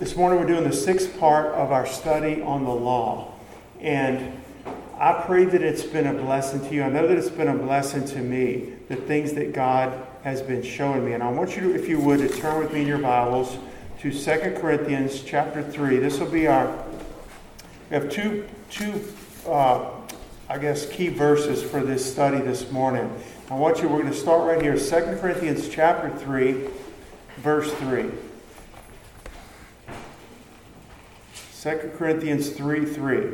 This morning we're doing the sixth part of our study on the law. And I pray that it's been a blessing to you. I know that it's been a blessing to me, the things that God has been showing me. And I want you to, if you would, to turn with me in your Bibles to 2 Corinthians chapter 3. This will be our, we have two, two uh, I guess, key verses for this study this morning. I want you, we're going to start right here, 2 Corinthians chapter 3, verse 3. 2 Corinthians 3 3.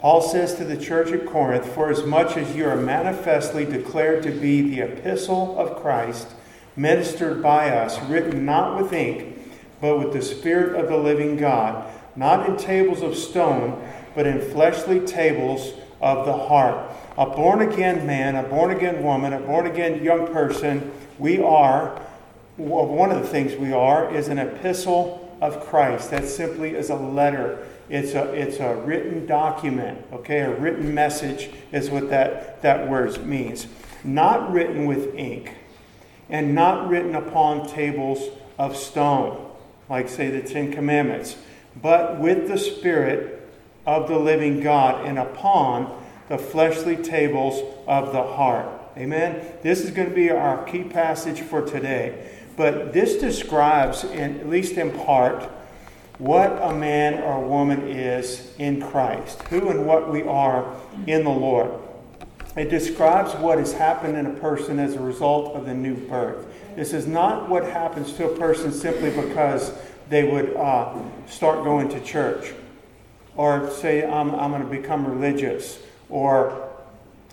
Paul says to the church at Corinth, For as much as you are manifestly declared to be the epistle of Christ, ministered by us, written not with ink, but with the Spirit of the living God, not in tables of stone, but in fleshly tables of the heart. A born again man, a born again woman, a born again young person, we are one of the things we are is an epistle of Christ. That simply is a letter. It's a, it's a written document, okay? A written message is what that, that word means. Not written with ink and not written upon tables of stone, like, say, the Ten Commandments, but with the Spirit of the living God and upon the fleshly tables of the heart. Amen? This is going to be our key passage for today. But this describes, in, at least in part, what a man or woman is in Christ, who and what we are in the Lord. It describes what has happened in a person as a result of the new birth. This is not what happens to a person simply because they would uh, start going to church or say, I'm, I'm going to become religious or,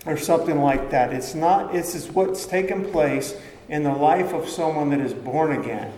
or something like that. It's not, it's is what's taken place in the life of someone that is born again,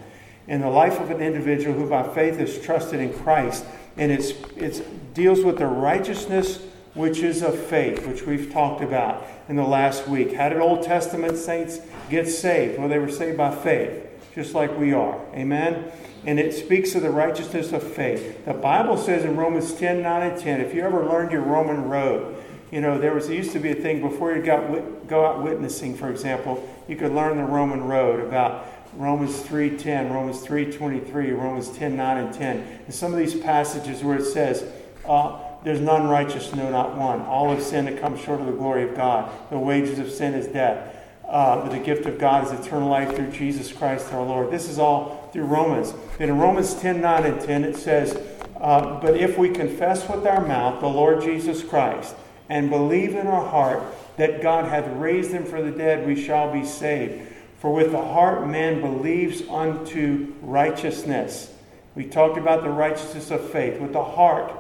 in the life of an individual who by faith is trusted in Christ. And it's, it deals with the righteousness which is of faith, which we've talked about in the last week. How did Old Testament saints get saved? Well, they were saved by faith, just like we are. Amen? And it speaks of the righteousness of faith. The Bible says in Romans 10 9 and 10, if you ever learned your Roman road, you know, there was used to be a thing before you got go out witnessing, for example, you could learn the Roman road about Romans 3:10, Romans 3:23, Romans 10:9 and 10. And some of these passages where it says, uh, "There's none righteous, no, not one. All have sinned and come short of the glory of God. The wages of sin is death. Uh, but the gift of God is eternal life through Jesus Christ our Lord." This is all through Romans. And in Romans 10:9 and 10, it says, uh, "But if we confess with our mouth the Lord Jesus Christ." And believe in our heart that God hath raised him for the dead, we shall be saved. For with the heart man believes unto righteousness. We talked about the righteousness of faith. With the heart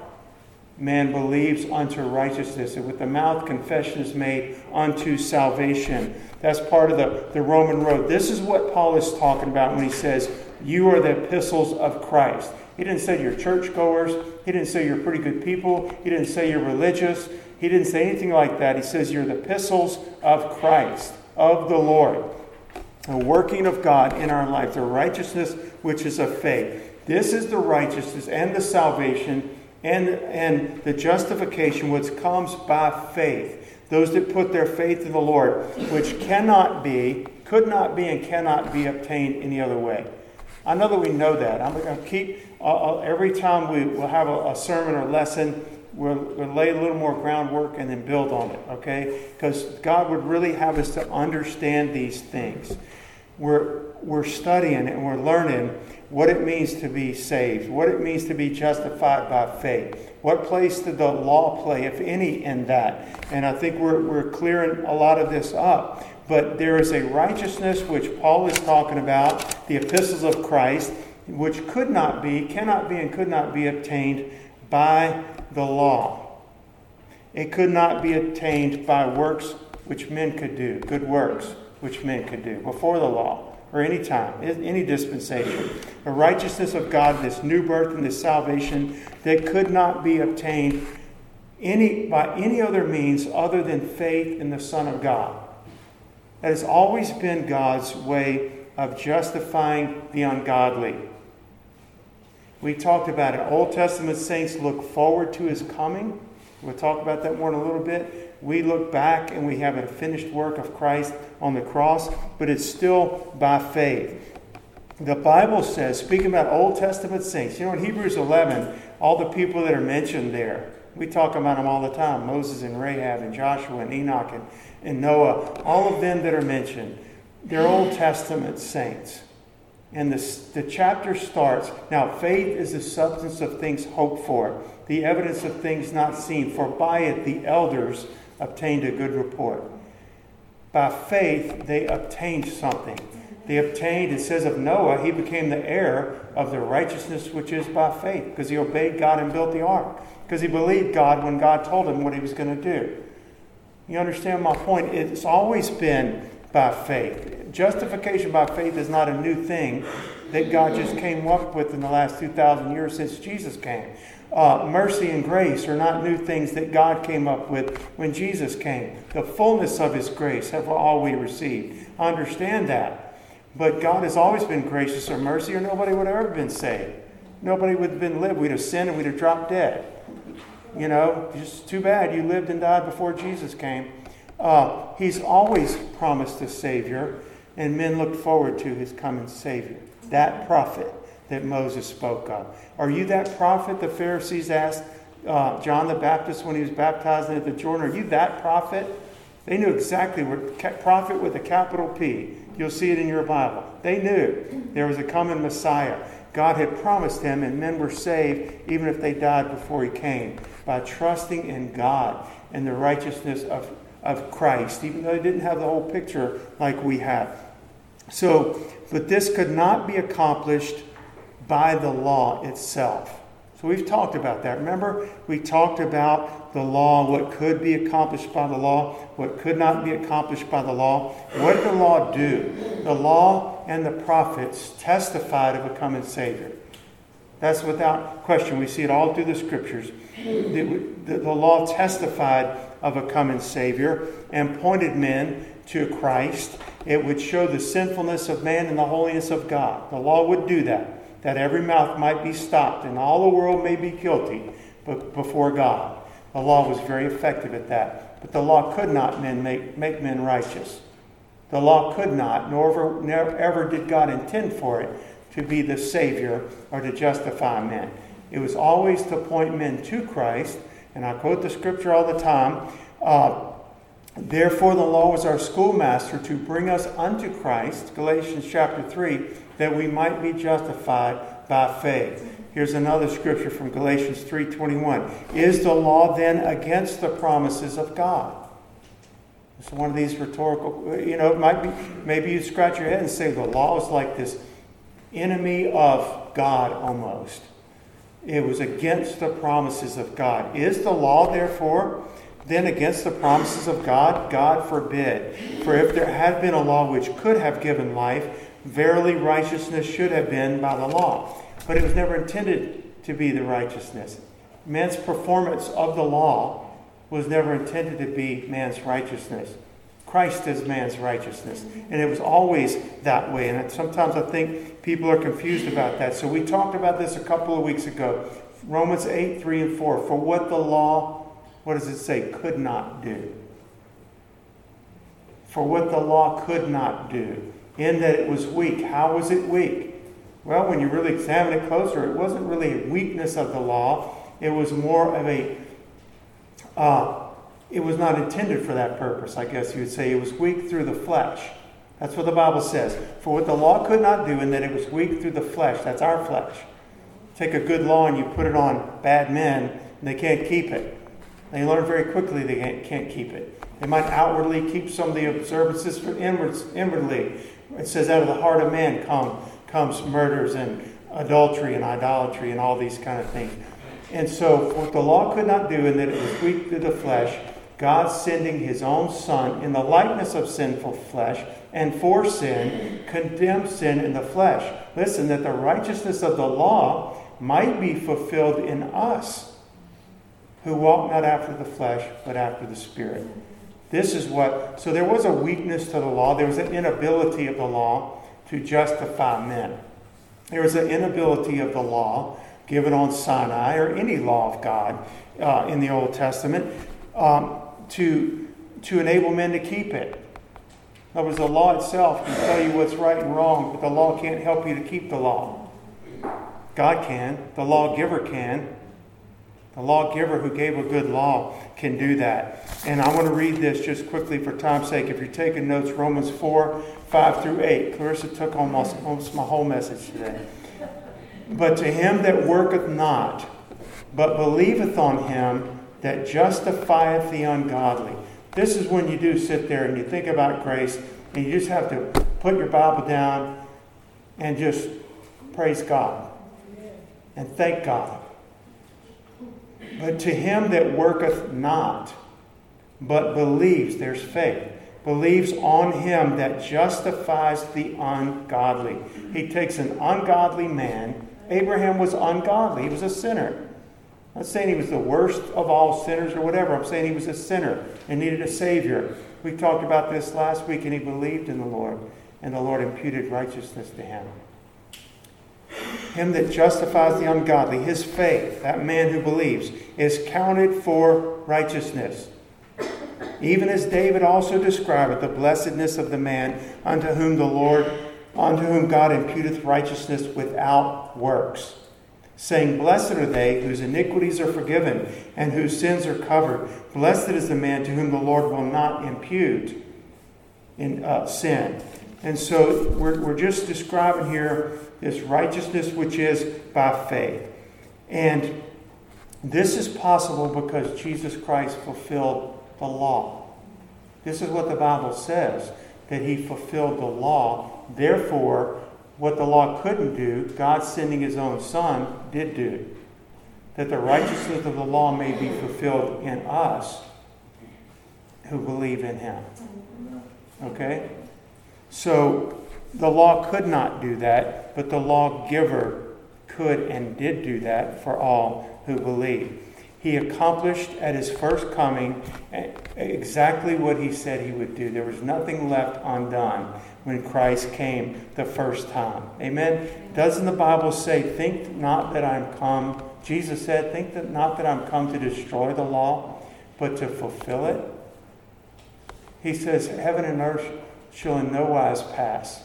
man believes unto righteousness, and with the mouth confession is made unto salvation. That's part of the, the Roman road. This is what Paul is talking about when he says, You are the epistles of Christ. He didn't say you're churchgoers. He didn't say you're pretty good people. He didn't say you're religious. He didn't say anything like that. He says, You're the epistles of Christ, of the Lord, the working of God in our life, the righteousness which is of faith. This is the righteousness and the salvation and, and the justification which comes by faith. Those that put their faith in the Lord, which cannot be, could not be, and cannot be obtained any other way. I know that we know that. I'm going to keep, uh, every time we will have a, a sermon or lesson, We'll, we'll, lay a little more groundwork and then build on it, okay? Because God would really have us to understand these things. We're, we're studying and we're learning what it means to be saved, what it means to be justified by faith. What place did the law play, if any, in that? And I think we're, we're clearing a lot of this up. But there is a righteousness which Paul is talking about, the epistles of Christ, which could not be, cannot be, and could not be obtained by the law. It could not be attained by works which men could do, good works which men could do before the law or any time, any dispensation. The righteousness of God, this new birth and this salvation that could not be obtained any, by any other means other than faith in the Son of God. That has always been God's way of justifying the ungodly. We talked about it. Old Testament saints look forward to his coming. We'll talk about that more in a little bit. We look back and we have a finished work of Christ on the cross, but it's still by faith. the Bible says, speaking about Old Testament saints, you know, in Hebrews 11, all the people that are mentioned there, we talk about them all the time Moses and Rahab and Joshua and Enoch and, and Noah, all of them that are mentioned, they're Old Testament saints. And the, the chapter starts now, faith is the substance of things hoped for, the evidence of things not seen, for by it the elders obtained a good report. By faith, they obtained something. They obtained, it says of Noah, he became the heir of the righteousness which is by faith, because he obeyed God and built the ark, because he believed God when God told him what he was going to do. You understand my point? It's always been by faith. Justification by faith is not a new thing that God just came up with in the last 2,000 years since Jesus came. Uh, mercy and grace are not new things that God came up with when Jesus came. The fullness of His grace have all we received. I understand that. But God has always been gracious or mercy, or nobody would have ever been saved. Nobody would have been lived. We'd have sinned and we'd have dropped dead. You know, just too bad you lived and died before Jesus came. Uh, he's always promised a Savior, and men looked forward to his coming Savior, that prophet that Moses spoke of. Are you that prophet the Pharisees asked uh, John the Baptist when he was baptizing at the Jordan? Are you that prophet? They knew exactly what prophet with a capital P. You'll see it in your Bible. They knew there was a coming Messiah. God had promised him, and men were saved even if they died before he came by trusting in God and the righteousness of of Christ, even though they didn't have the whole picture like we have. So, but this could not be accomplished by the law itself. So we've talked about that. Remember, we talked about the law, what could be accomplished by the law, what could not be accomplished by the law. What did the law do? The law and the prophets testified of a coming Savior. That's without question. We see it all through the scriptures. The, the, the law testified of a coming Savior and pointed men to Christ. It would show the sinfulness of man and the holiness of God. The law would do that, that every mouth might be stopped and all the world may be guilty but before God. The law was very effective at that. But the law could not men make, make men righteous. The law could not, nor ever, never, ever did God intend for it to be the Savior or to justify men. It was always to point men to Christ and I quote the scripture all the time. Uh, Therefore, the law was our schoolmaster to bring us unto Christ, Galatians chapter 3, that we might be justified by faith. Here's another scripture from Galatians 3:21. Is the law then against the promises of God? It's one of these rhetorical, you know, it might be, maybe you scratch your head and say the law is like this enemy of God almost. It was against the promises of God. Is the law, therefore, then against the promises of God? God forbid. For if there had been a law which could have given life, verily righteousness should have been by the law. But it was never intended to be the righteousness. Man's performance of the law was never intended to be man's righteousness. Christ is man's righteousness. And it was always that way. And sometimes I think people are confused about that. So we talked about this a couple of weeks ago. Romans 8, 3 and 4. For what the law, what does it say, could not do? For what the law could not do, in that it was weak. How was it weak? Well, when you really examine it closer, it wasn't really a weakness of the law, it was more of a uh, it was not intended for that purpose, I guess you would say. It was weak through the flesh. That's what the Bible says. For what the law could not do, and that it was weak through the flesh, that's our flesh. Take a good law and you put it on bad men, and they can't keep it. They learn very quickly they can't keep it. They might outwardly keep some of the observances, but inwardly, it says, out of the heart of man come, comes murders and adultery and idolatry and all these kind of things. And so, what the law could not do, and that it was weak through the flesh, God sending his own Son in the likeness of sinful flesh, and for sin, condemned sin in the flesh. Listen, that the righteousness of the law might be fulfilled in us who walk not after the flesh, but after the Spirit. This is what, so there was a weakness to the law. There was an inability of the law to justify men. There was an inability of the law given on Sinai or any law of God uh, in the Old Testament um, to, to enable men to keep it. In other words, the law itself can tell you what's right and wrong, but the law can't help you to keep the law. God can, the lawgiver can. The lawgiver who gave a good law can do that. And I want to read this just quickly for time's sake. If you're taking notes, Romans 4 5 through 8. Clarissa took almost, almost my whole message today. But to him that worketh not, but believeth on him that justifieth the ungodly. This is when you do sit there and you think about grace, and you just have to put your Bible down and just praise God and thank God. But to him that worketh not, but believes, there's faith, believes on him that justifies the ungodly. He takes an ungodly man. Abraham was ungodly, he was a sinner. I'm not saying he was the worst of all sinners or whatever. I'm saying he was a sinner and needed a Savior. We talked about this last week, and he believed in the Lord, and the Lord imputed righteousness to him. Him that justifies the ungodly, his faith, that man who believes, is counted for righteousness. Even as David also described the blessedness of the man unto whom the Lord, unto whom God imputeth righteousness without works saying, Blessed are they whose iniquities are forgiven and whose sins are covered. Blessed is the man to whom the Lord will not impute in uh, sin. And so we're, we're just describing here this righteousness which is by faith. And this is possible because Jesus Christ fulfilled the law. This is what the Bible says that he fulfilled the law. Therefore, what the law couldn't do, God sending his own Son did do. That the righteousness of the law may be fulfilled in us who believe in him. Okay? So the law could not do that, but the lawgiver could and did do that for all who believe. He accomplished at his first coming exactly what he said he would do. There was nothing left undone when Christ came the first time. Amen. Doesn't the Bible say, Think not that I'm come, Jesus said, Think that not that I'm come to destroy the law, but to fulfill it? He says, Heaven and earth shall in no wise pass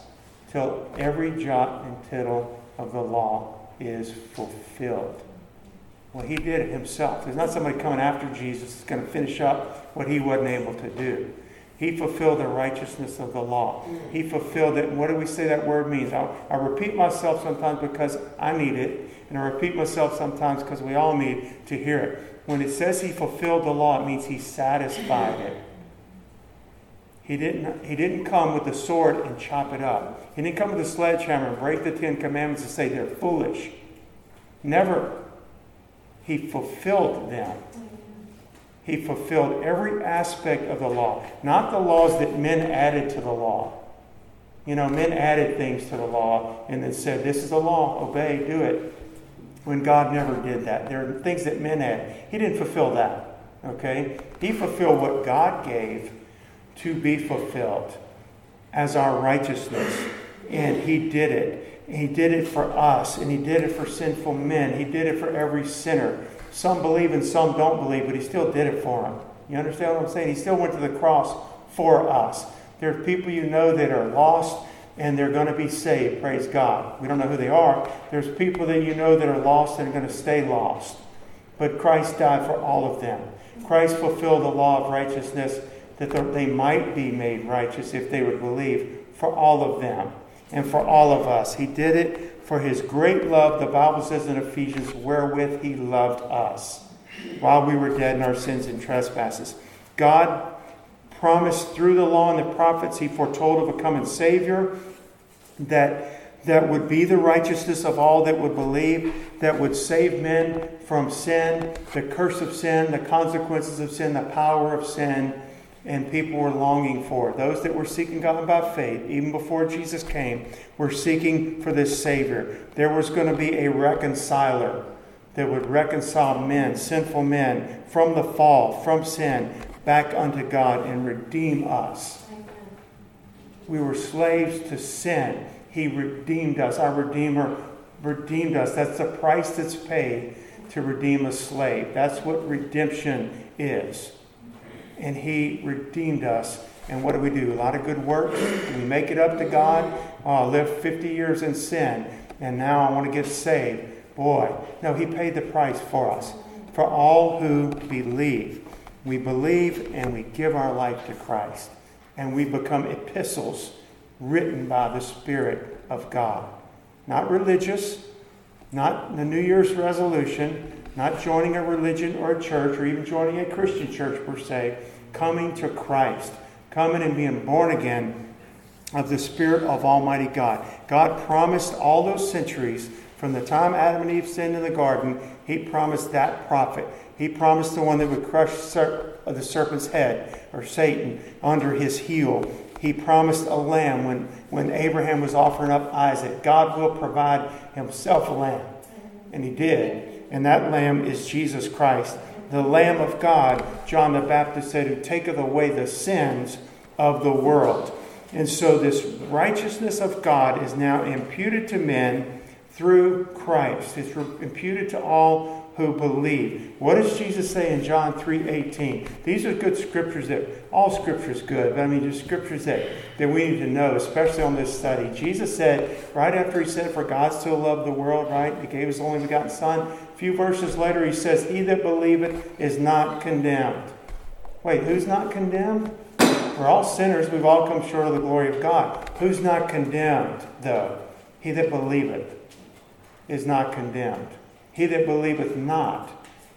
till every jot and tittle of the law is fulfilled. Well, he did it himself. There's not somebody coming after Jesus that's going to finish up what he wasn't able to do. He fulfilled the righteousness of the law. He fulfilled it. What do we say that word means? I, I repeat myself sometimes because I need it, and I repeat myself sometimes because we all need to hear it. When it says he fulfilled the law, it means he satisfied it. He didn't, he didn't come with the sword and chop it up. He didn't come with a sledgehammer and break the Ten Commandments and say they're foolish. Never. He fulfilled them. He fulfilled every aspect of the law, not the laws that men added to the law. You know, men added things to the law and then said, This is the law, obey, do it. When God never did that. There are things that men add. He didn't fulfill that. Okay? He fulfilled what God gave to be fulfilled as our righteousness. And He did it. He did it for us, and He did it for sinful men. He did it for every sinner. Some believe and some don't believe, but he still did it for them. You understand what I'm saying? He still went to the cross for us. There are people you know that are lost and they're going to be saved. Praise God. We don't know who they are. There's people that you know that are lost and are going to stay lost. But Christ died for all of them. Christ fulfilled the law of righteousness that they might be made righteous if they would believe for all of them and for all of us. He did it for his great love, the Bible says in Ephesians, wherewith he loved us while we were dead in our sins and trespasses. God promised through the law and the prophets, he foretold of a coming Savior that, that would be the righteousness of all that would believe, that would save men from sin, the curse of sin, the consequences of sin, the power of sin and people were longing for. Those that were seeking God by faith, even before Jesus came, were seeking for this Savior. There was going to be a reconciler that would reconcile men, sinful men, from the fall, from sin, back unto God and redeem us. We were slaves to sin. He redeemed us. Our Redeemer redeemed us. That's the price that's paid to redeem a slave. That's what redemption is and he redeemed us And what do we do? A lot of good work. We make it up to God. Oh, I lived 50 years in sin, and now I want to get saved. Boy, no, He paid the price for us. For all who believe. We believe and we give our life to Christ. And we become epistles written by the Spirit of God. Not religious, not the New Year's resolution, not joining a religion or a church or even joining a Christian church per se, coming to Christ, coming and being born again of the Spirit of Almighty God. God promised all those centuries from the time Adam and Eve sinned in the garden, He promised that prophet. He promised the one that would crush the serpent's head, or Satan, under his heel. He promised a lamb when, when Abraham was offering up Isaac. God will provide himself a lamb. And he did and that lamb is Jesus Christ, the Lamb of God, John the Baptist said, who taketh away the sins of the world. And so this righteousness of God is now imputed to men through Christ. It's imputed to all who believe. What does Jesus say in John 3:18? These are good scriptures that all scripture is good, but I mean just scriptures that, that we need to know, especially on this study. Jesus said, right after he said, For God so loved the world, right? He gave his only begotten Son. Few verses later, he says, He that believeth is not condemned. Wait, who's not condemned? We're all sinners. We've all come short of the glory of God. Who's not condemned, though? He that believeth is not condemned. He that believeth not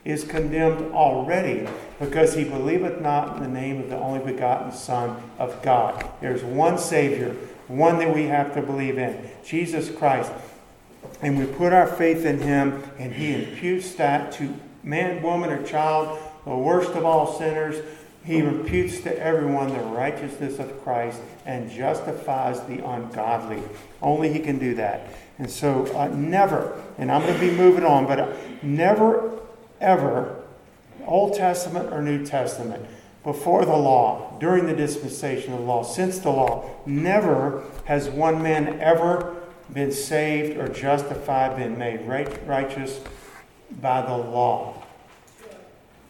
is condemned already because he believeth not in the name of the only begotten Son of God. There's one Savior, one that we have to believe in Jesus Christ. And we put our faith in him, and he imputes that to man, woman, or child, the worst of all sinners. He imputes to everyone the righteousness of Christ and justifies the ungodly. Only he can do that. And so, uh, never, and I'm going to be moving on, but uh, never, ever, Old Testament or New Testament, before the law, during the dispensation of the law, since the law, never has one man ever been saved or justified, been made right, righteous by the law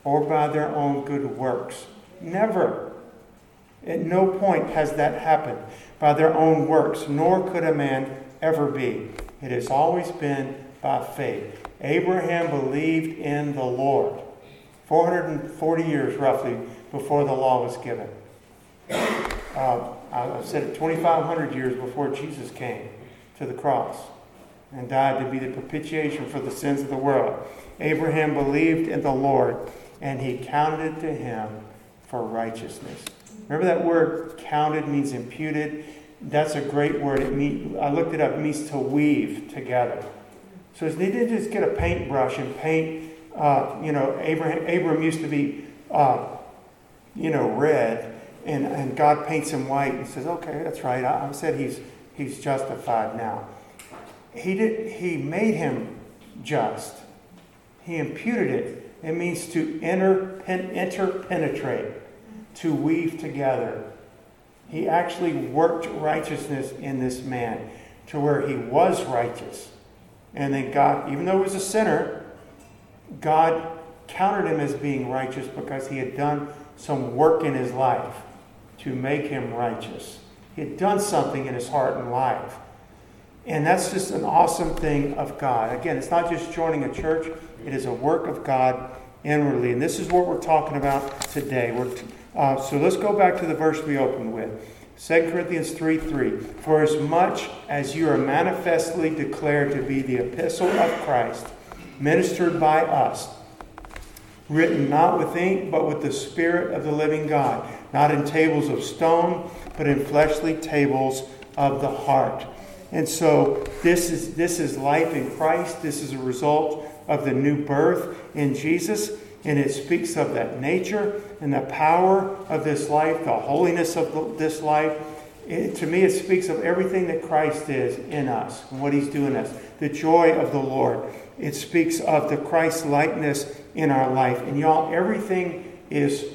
or by their own good works. Never. At no point has that happened by their own works, nor could a man ever be. It has always been by faith. Abraham believed in the Lord 440 years roughly before the law was given. Uh, I said it 2,500 years before Jesus came to the cross and died to be the propitiation for the sins of the world. Abraham believed in the Lord and he counted it to him for righteousness. Remember that word counted means imputed? That's a great word. It mean, I looked it up. It means to weave together. So they didn't just get a paintbrush and paint. Uh, you know, Abraham, Abram used to be, uh, you know, red, and, and God paints him white and says, "Okay, that's right. I, I said he's he's justified now." He did. He made him just. He imputed it. It means to enter, pen, interpenetrate, to weave together. He actually worked righteousness in this man to where he was righteous. And then God, even though he was a sinner, God counted him as being righteous because he had done some work in his life to make him righteous. He had done something in his heart and life. And that's just an awesome thing of God. Again, it's not just joining a church, it is a work of God inwardly. And this is what we're talking about today. We're uh, so let's go back to the verse we opened with. 2 Corinthians 3 3. For as much as you are manifestly declared to be the epistle of Christ, ministered by us, written not with ink, but with the Spirit of the living God, not in tables of stone, but in fleshly tables of the heart. And so this is this is life in Christ. This is a result of the new birth in Jesus and it speaks of that nature and the power of this life, the holiness of the, this life. It, to me, it speaks of everything that Christ is in us and what He's doing us, the joy of the Lord. It speaks of the Christ likeness in our life. And y'all, everything is,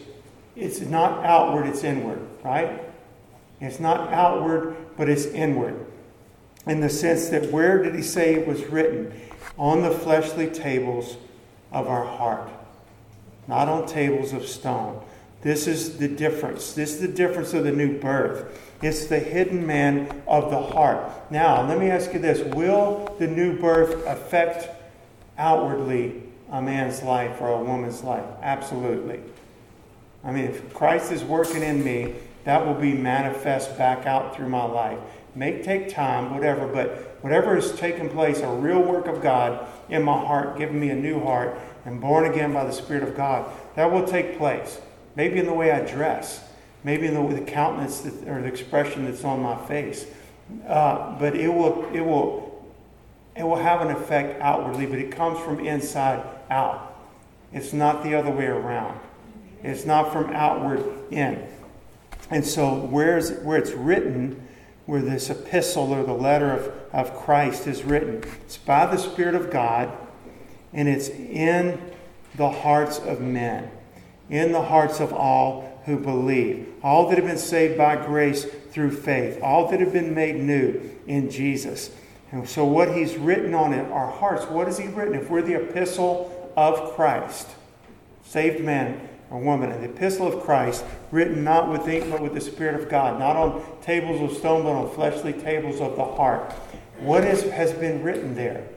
it's not outward, it's inward, right? It's not outward, but it's inward. In the sense that where did He say it was written? On the fleshly tables of our heart not on tables of stone. This is the difference. This is the difference of the new birth. It's the hidden man of the heart. Now, let me ask you this Will the new birth affect outwardly a man's life or a woman's life? Absolutely. I mean, if Christ is working in me, that will be manifest back out through my life. May take time, whatever, but whatever has taken place, a real work of God in my heart, giving me a new heart, and born again by the Spirit of God, that will take place. Maybe in the way I dress, maybe in the, the countenance that, or the expression that's on my face. Uh, but it will, it, will, it will have an effect outwardly, but it comes from inside out. It's not the other way around. It's not from outward in. And so, where's, where it's written, where this epistle or the letter of, of Christ is written, it's by the Spirit of God, and it's in the hearts of men, in the hearts of all who believe, all that have been saved by grace through faith, all that have been made new in Jesus. And so, what he's written on it, our hearts, what has he written? If we're the epistle of Christ, saved man, or woman, an epistle of Christ, written not with ink but with the Spirit of God, not on tables of stone but on fleshly tables of the heart. What is, has been written there?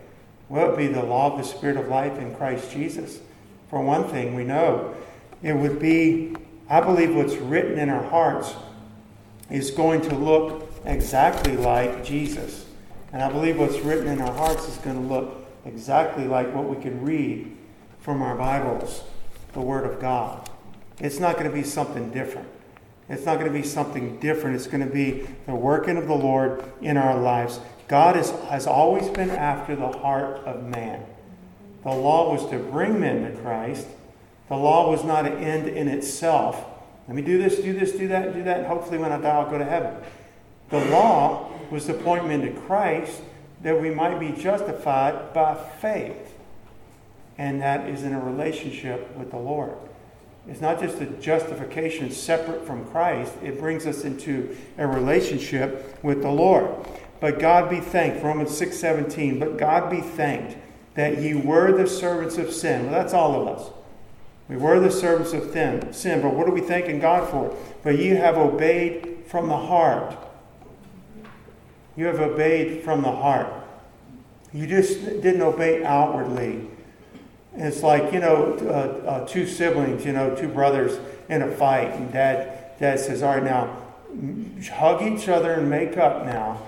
Well, it be the law of the Spirit of life in Christ Jesus. For one thing, we know it would be, I believe, what's written in our hearts is going to look exactly like Jesus. And I believe what's written in our hearts is going to look exactly like what we can read from our Bibles the Word of God. It's not going to be something different. It's not going to be something different. It's going to be the working of the Lord in our lives. God is, has always been after the heart of man. The law was to bring men to Christ. The law was not an end in itself. Let me do this, do this, do that, do that, hopefully when I die I'll go to heaven. The law was to point men to Christ that we might be justified by faith and that is in a relationship with the Lord. It's not just a justification separate from Christ, it brings us into a relationship with the Lord. But God be thanked, Romans 6 17, but God be thanked that ye were the servants of sin. Well, that's all of us. We were the servants of sin, but what are we thanking God for? But you have obeyed from the heart. You have obeyed from the heart. You just didn't obey outwardly. It's like, you know, uh, uh, two siblings, you know, two brothers in a fight, and dad, dad says, All right, now, hug each other and make up now.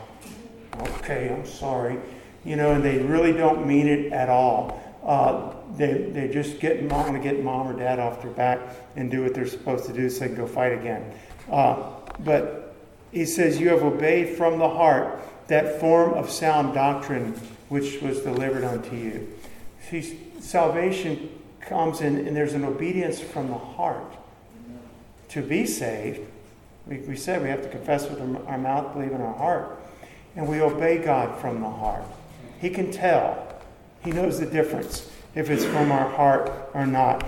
Okay, I'm sorry. You know, and they really don't mean it at all. Uh, they, they just get mom to get mom or dad off their back and do what they're supposed to do so they can go fight again. Uh, but he says, You have obeyed from the heart that form of sound doctrine which was delivered unto you. See, salvation comes in, and there's an obedience from the heart. To be saved, we, we said we have to confess with our mouth, believe in our heart, and we obey God from the heart. He can tell, He knows the difference if it's from our heart or not.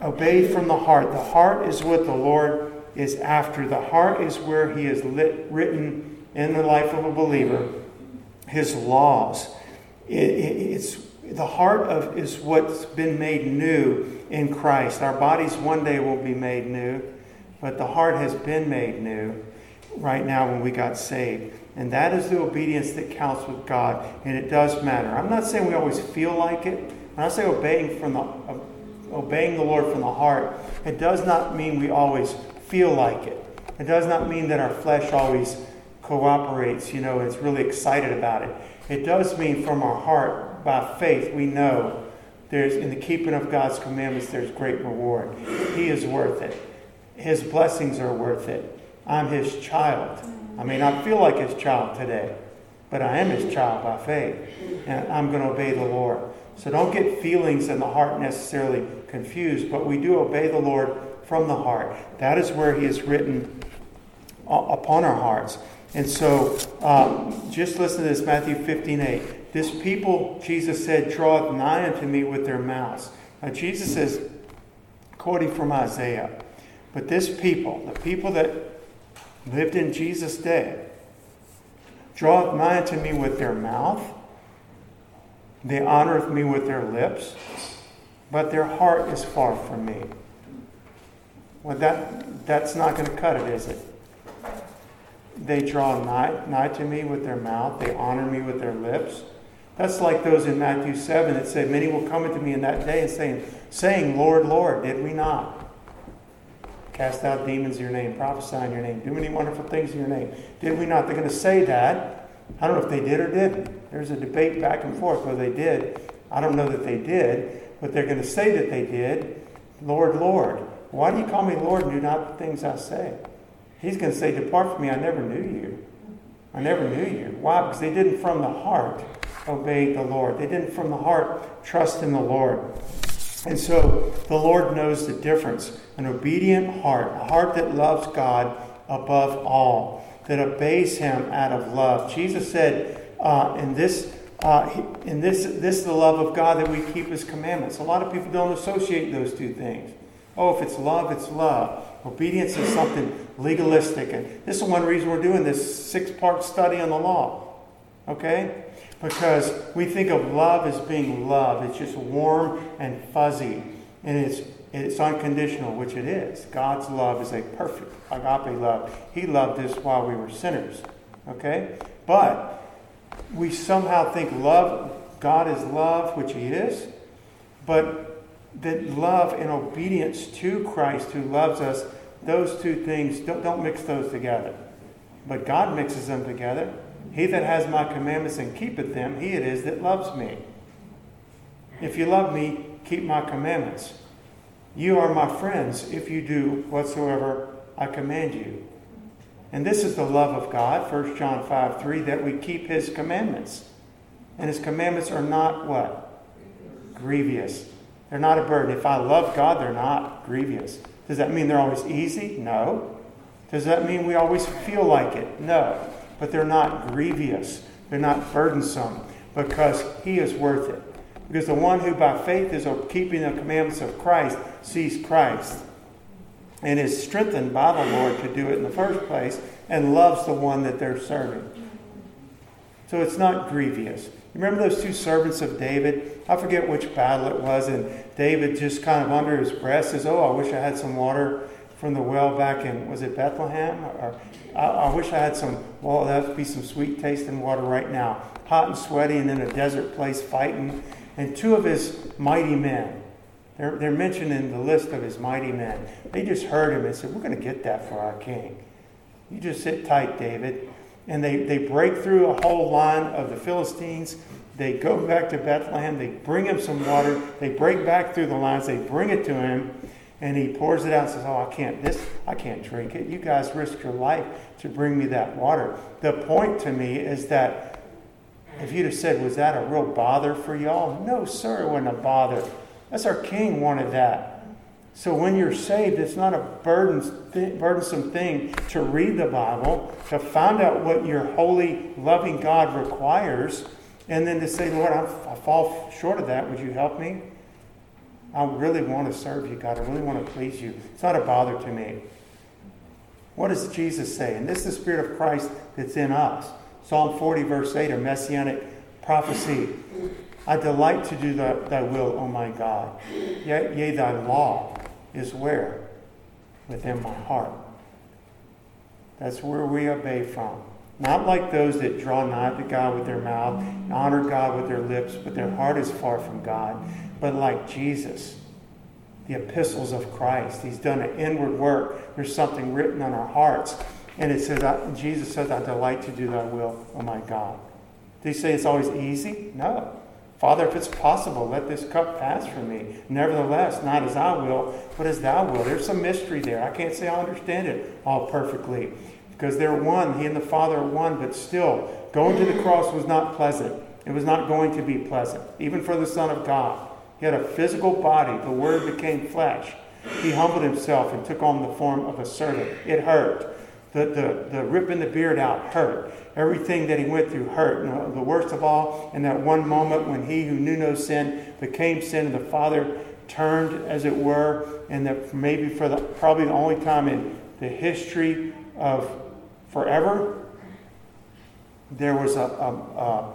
Obey from the heart. The heart is what the Lord is after. The heart is where He has lit, written in the life of a believer His laws. It, it, it's the heart of is what's been made new in Christ. Our bodies one day will be made new, but the heart has been made new right now when we got saved. And that is the obedience that counts with God, and it does matter. I'm not saying we always feel like it. When I say obeying from the uh, obeying the Lord from the heart, it does not mean we always feel like it. It does not mean that our flesh always cooperates, you know, and really excited about it. It does mean from our heart by faith, we know there's in the keeping of God's commandments, there's great reward. He is worth it. His blessings are worth it. I'm his child. I may not feel like his child today, but I am his child by faith. And I'm going to obey the Lord. So don't get feelings in the heart necessarily confused, but we do obey the Lord from the heart. That is where he is written upon our hearts. And so um, just listen to this Matthew 15 8. This people, Jesus said, draweth nigh unto me with their mouths. Now, Jesus is quoting from Isaiah. But this people, the people that lived in Jesus' day, draweth nigh unto me with their mouth. They honoreth me with their lips, but their heart is far from me. Well, that, that's not going to cut it, is it? They draw nigh, nigh to me with their mouth, they honor me with their lips. That's like those in Matthew 7 that said, Many will come unto me in that day and saying, saying, Lord, Lord, did we not? Cast out demons in your name, prophesy in your name, do many wonderful things in your name. Did we not? They're going to say that. I don't know if they did or didn't. There's a debate back and forth whether they did. I don't know that they did, but they're going to say that they did. Lord, Lord. Why do you call me Lord and do not the things I say? He's going to say, Depart from me, I never knew you. I never knew you. Why? Because they didn't from the heart obey the Lord. They didn't from the heart trust in the Lord. And so the Lord knows the difference. An obedient heart, a heart that loves God above all, that obeys Him out of love. Jesus said, uh, in this, uh, in this, this is the love of God that we keep His commandments. A lot of people don't associate those two things. Oh, if it's love, it's love. Obedience is something legalistic. And this is one reason we're doing this six part study on the law. Okay? Because we think of love as being love. It's just warm and fuzzy. And it's, it's unconditional, which it is. God's love is a perfect agape love. He loved us while we were sinners. Okay? But we somehow think love, God is love, which He is. But that love and obedience to Christ who loves us, those two things, don't, don't mix those together. But God mixes them together. He that has my commandments and keepeth them, he it is that loves me. If you love me, keep my commandments. You are my friends if you do whatsoever I command you. And this is the love of God, 1 John 5 3, that we keep his commandments. And his commandments are not what? Grievous. They're not a burden. If I love God, they're not grievous. Does that mean they're always easy? No. Does that mean we always feel like it? No. But they're not grievous. They're not burdensome because He is worth it. Because the one who by faith is keeping the commandments of Christ sees Christ and is strengthened by the Lord to do it in the first place and loves the one that they're serving. So it's not grievous. Remember those two servants of David? I forget which battle it was, and David just kind of under his breath says, Oh, I wish I had some water from the well back in, was it Bethlehem? Or I, I wish I had some, well, that would be some sweet tasting water right now. Hot and sweaty and in a desert place fighting. And two of his mighty men, they're, they're mentioned in the list of his mighty men. They just heard him and said, We're going to get that for our king. You just sit tight, David. And they, they break through a whole line of the Philistines. They go back to Bethlehem. They bring him some water. They break back through the lines. They bring it to him and he pours it out and says, "Oh, I can't this. I can't drink it. You guys risk your life to bring me that water." The point to me is that if you'd have said, "Was that a real bother for y'all?" No, sir, it wasn't a bother. That's our King wanted that. So when you're saved, it's not a burdensome thing to read the Bible, to find out what your holy, loving God requires, and then to say, Lord, I fall short of that. Would you help me? I really want to serve you, God. I really want to please you. It's not a bother to me. What does Jesus say? And this is the Spirit of Christ that's in us. Psalm 40, verse 8, a messianic prophecy. I delight to do thy, thy will, O my God. Yea, yea, thy law is where? Within my heart. That's where we obey from. Not like those that draw nigh to God with their mouth, and honor God with their lips, but their heart is far from God but like Jesus, the epistles of Christ. He's done an inward work. There's something written on our hearts. And it says, Jesus says, I delight to do thy will, oh my God. Did he say it's always easy? No. Father, if it's possible, let this cup pass from me. Nevertheless, not as I will, but as thou will. There's some mystery there. I can't say I understand it all perfectly because they're one. He and the Father are one, but still, going to the cross was not pleasant. It was not going to be pleasant, even for the Son of God. He had a physical body. The Word became flesh. He humbled himself and took on the form of a servant. It hurt. The, the, the ripping the beard out hurt. Everything that he went through hurt. And uh, the worst of all, in that one moment when he who knew no sin became sin and the Father turned, as it were, and that maybe for the probably the only time in the history of forever, there was a, a, a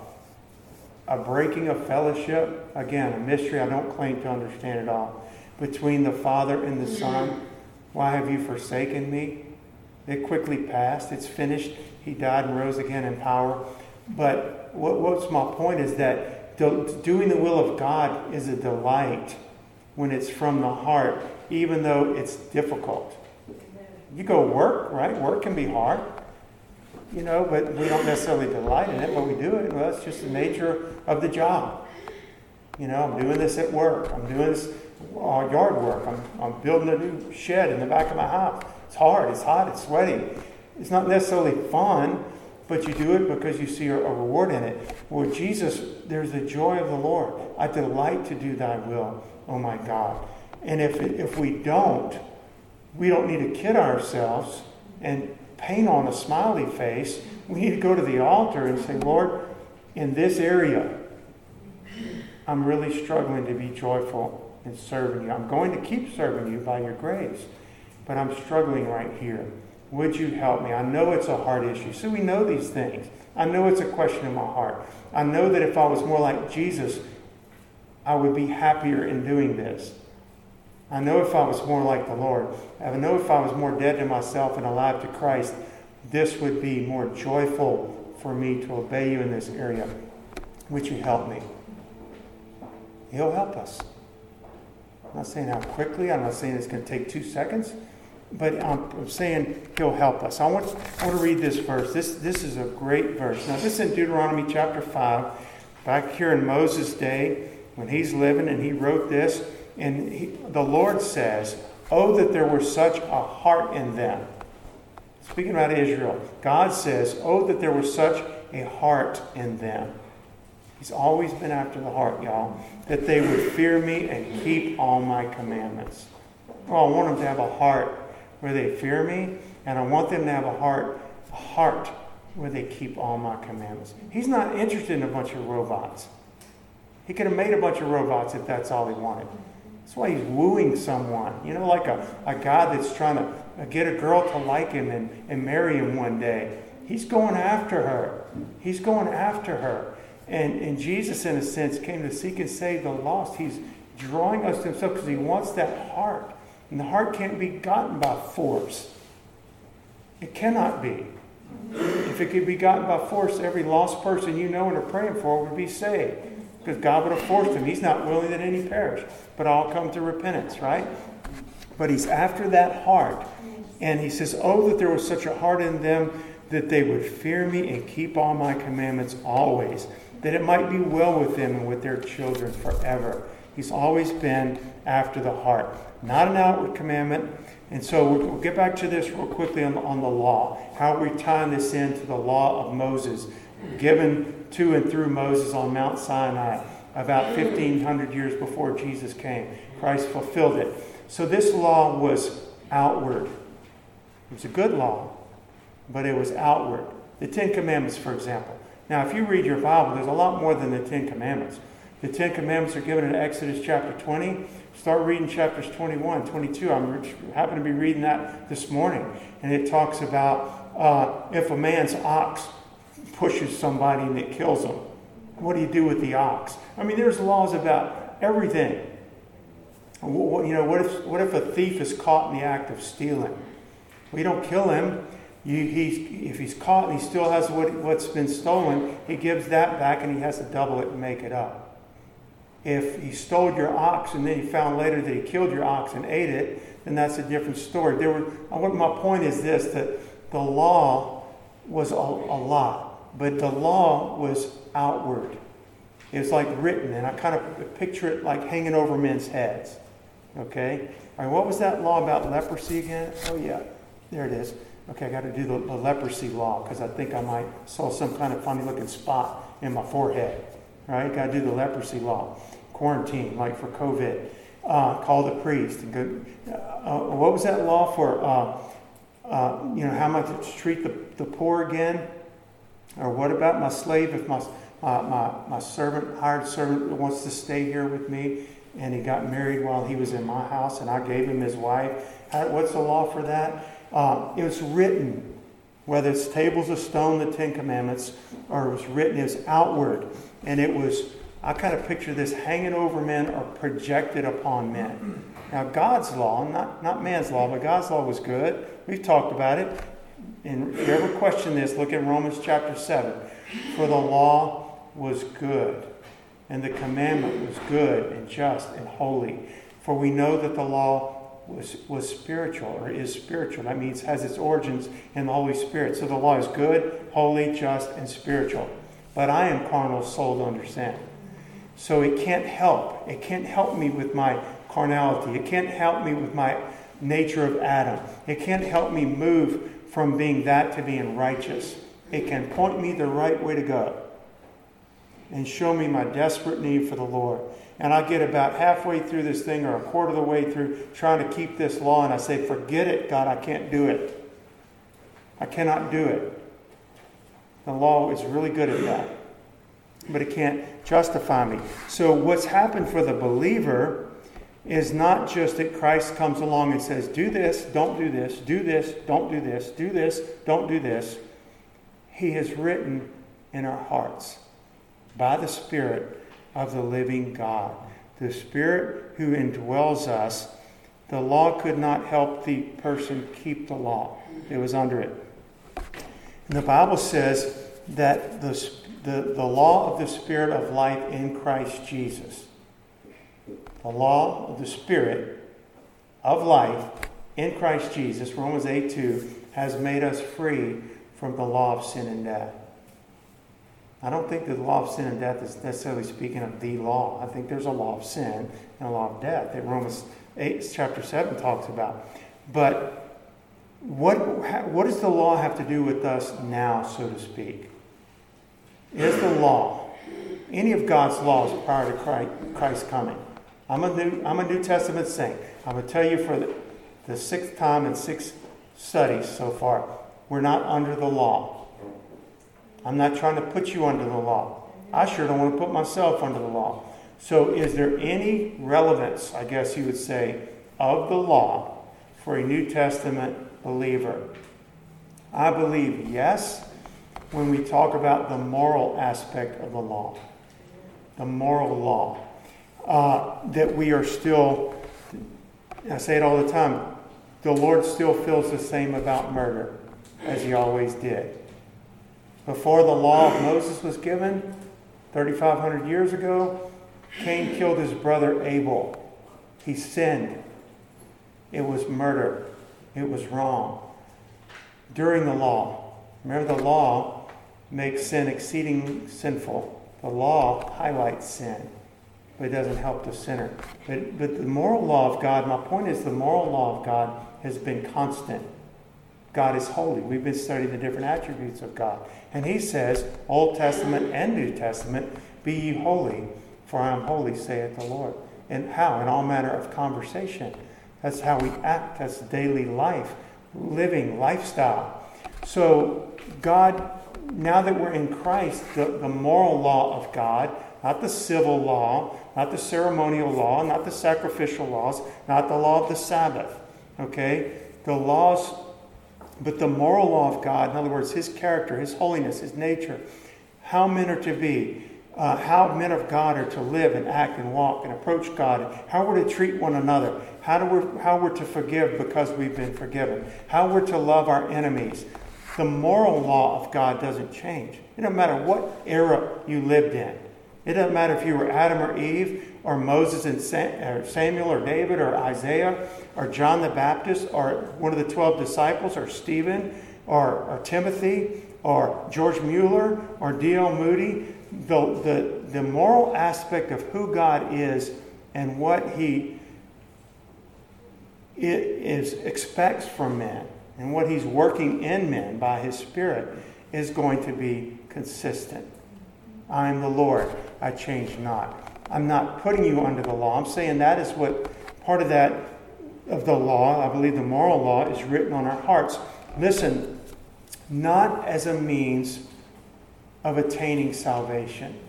a breaking of fellowship. Again, a mystery I don't claim to understand at all. Between the Father and the Son. Why have you forsaken me? It quickly passed. It's finished. He died and rose again in power. But what, what's my point is that doing the will of God is a delight when it's from the heart, even though it's difficult. You go work, right? Work can be hard, you know, but we don't necessarily delight in it, but we do it. Well, that's just the nature of the job. You know, I'm doing this at work. I'm doing this uh, yard work. I'm, I'm building a new shed in the back of my house. It's hard, it's hot, it's sweaty. It's not necessarily fun, but you do it because you see a, a reward in it. Well, Jesus, there's the joy of the Lord. I delight to do thy will, oh my God. And if, if we don't, we don't need to kid ourselves and paint on a smiley face. We need to go to the altar and say, Lord, in this area, I'm really struggling to be joyful in serving you. I'm going to keep serving you by your grace but I'm struggling right here. Would you help me? I know it's a hard issue. So we know these things. I know it's a question in my heart. I know that if I was more like Jesus, I would be happier in doing this. I know if I was more like the Lord, I know if I was more dead to myself and alive to Christ, this would be more joyful for me to obey you in this area. Would you help me? He'll help us. I'm not saying how quickly, I'm not saying it's going to take two seconds but I'm saying he'll help us. I want, I want to read this verse. This, this is a great verse. Now, this is in Deuteronomy chapter 5, back here in Moses' day, when he's living, and he wrote this. And he, the Lord says, Oh, that there were such a heart in them. Speaking about Israel, God says, Oh, that there was such a heart in them. He's always been after the heart, y'all, that they would fear me and keep all my commandments. Oh, I want them to have a heart where they fear me, and I want them to have a heart, a heart where they keep all my commandments. He's not interested in a bunch of robots. He could have made a bunch of robots if that's all he wanted. That's why he's wooing someone. You know, like a, a guy that's trying to uh, get a girl to like him and, and marry him one day. He's going after her. He's going after her. And, and Jesus, in a sense, came to seek and save the lost. He's drawing us to himself because he wants that heart. And the heart can't be gotten by force. It cannot be. If it could be gotten by force, every lost person you know and are praying for would be saved. Because God would have forced them. He's not willing that any perish, but all come to repentance, right? But He's after that heart. And He says, Oh, that there was such a heart in them that they would fear me and keep all my commandments always, that it might be well with them and with their children forever. He's always been after the heart not an outward commandment. And so we'll get back to this real quickly on the, on the law. How we tie this into the law of Moses, given to and through Moses on Mount Sinai about 1,500 years before Jesus came. Christ fulfilled it. So this law was outward. It was a good law, but it was outward. The Ten Commandments, for example. Now, if you read your Bible, there's a lot more than the Ten Commandments. The Ten Commandments are given in Exodus chapter 20. Start reading chapters 21, 22. I'm happen to be reading that this morning. And it talks about uh, if a man's ox pushes somebody and it kills them, what do you do with the ox? I mean, there's laws about everything. You know, what if, what if a thief is caught in the act of stealing? We don't kill him. You, he's, if he's caught and he still has what, what's been stolen, he gives that back and he has to double it and make it up if he stole your ox and then he found later that he killed your ox and ate it, then that's a different story. There were, my point is this that the law was a, a lot, but the law was outward. It was like written, and I kind of picture it like hanging over men's heads. Okay? All right, what was that law about leprosy again? Oh, yeah, there it is. Okay, I got to do the, the leprosy law because I think I might saw some kind of funny looking spot in my forehead. Right? Got to do the leprosy law quarantine, like for COVID. Uh, call the priest and go. Uh, what was that law for? Uh, uh, you know, how much to treat the, the poor again? Or what about my slave if my, my, my, my servant, hired servant, wants to stay here with me and he got married while he was in my house and I gave him his wife? How, what's the law for that? Uh, it was written, whether it's tables of stone, the Ten Commandments, or it was written, it was outward and it was I kind of picture this hanging over men or projected upon men. Now, God's law, not, not man's law, but God's law was good. We've talked about it. And if you ever question this, look at Romans chapter 7. For the law was good, and the commandment was good and just and holy. For we know that the law was, was spiritual or is spiritual. That means has its origins in the Holy Spirit. So the law is good, holy, just, and spiritual. But I am carnal, soul to understand. So it can't help. It can't help me with my carnality. It can't help me with my nature of Adam. It can't help me move from being that to being righteous. It can point me the right way to go and show me my desperate need for the Lord. And I get about halfway through this thing or a quarter of the way through trying to keep this law, and I say, Forget it, God, I can't do it. I cannot do it. The law is really good at that, but it can't justify me. So, what's happened for the believer is not just that Christ comes along and says, do this, don't do this, do this, don't do this, do this, don't do this. He has written in our hearts by the Spirit of the living God. The Spirit who indwells us, the law could not help the person keep the law, it was under it. And the Bible says that the, the, the law of the Spirit of life in Christ Jesus the law of the Spirit of life in Christ Jesus, Romans 8 2, has made us free from the law of sin and death. I don't think the law of sin and death is necessarily speaking of the law. I think there's a law of sin and a law of death that Romans 8, chapter 7 talks about. But what, what does the law have to do with us now, so to speak? Is the law, any of God's laws prior to Christ, Christ's coming, I'm a New, I'm a New Testament saint. I'm going to tell you for the, the sixth time in six studies so far, we're not under the law. I'm not trying to put you under the law. I sure don't want to put myself under the law. So, is there any relevance, I guess you would say, of the law for a New Testament believer? I believe yes when we talk about the moral aspect of the law, the moral law uh, that we are still, I say it all the time, the Lord still feels the same about murder as he always did. Before the law of Moses was given, 3,500 years ago, Cain killed his brother Abel. He sinned. It was murder. It was wrong. During the law, remember the law makes sin exceeding sinful. The law highlights sin but it doesn't help the sinner. But, but the moral law of God, my point is the moral law of God has been constant. God is holy. We've been studying the different attributes of God. And he says, Old Testament and New Testament, be ye holy, for I am holy, saith the Lord. And how? In all manner of conversation. That's how we act. That's daily life, living, lifestyle. So, God, now that we're in Christ, the, the moral law of God, not the civil law, not the ceremonial law, not the sacrificial laws, not the law of the Sabbath. Okay? The laws, but the moral law of God, in other words, His character, His holiness, His nature, how men are to be, uh, how men of God are to live and act and walk and approach God, how we're to treat one another, how, do we, how we're to forgive because we've been forgiven, how we're to love our enemies. The moral law of God doesn't change. It doesn't matter what era you lived in. It doesn't matter if you were Adam or Eve, or Moses and Samuel, or David, or Isaiah, or John the Baptist, or one of the 12 disciples, or Stephen, or, or Timothy, or George Mueller, or D.L. Moody. The, the, the moral aspect of who God is and what He is, expects from men and what He's working in men by His Spirit is going to be consistent. I am the Lord, I change not. I'm not putting you under the law. I'm saying that is what part of that of the law, I believe the moral law, is written on our hearts. Listen, not as a means of attaining salvation.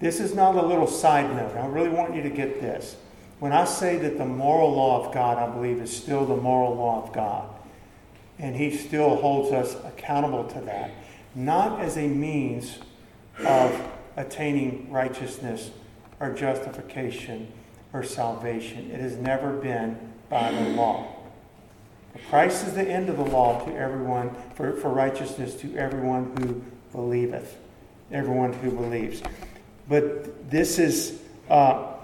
This is not a little side note. I really want you to get this. When I say that the moral law of God, I believe, is still the moral law of God, and He still holds us accountable to that, not as a means of attaining righteousness or justification or salvation. It has never been by the law. Christ is the end of the law to everyone, for, for righteousness to everyone who believeth, everyone who believes. But this is, uh,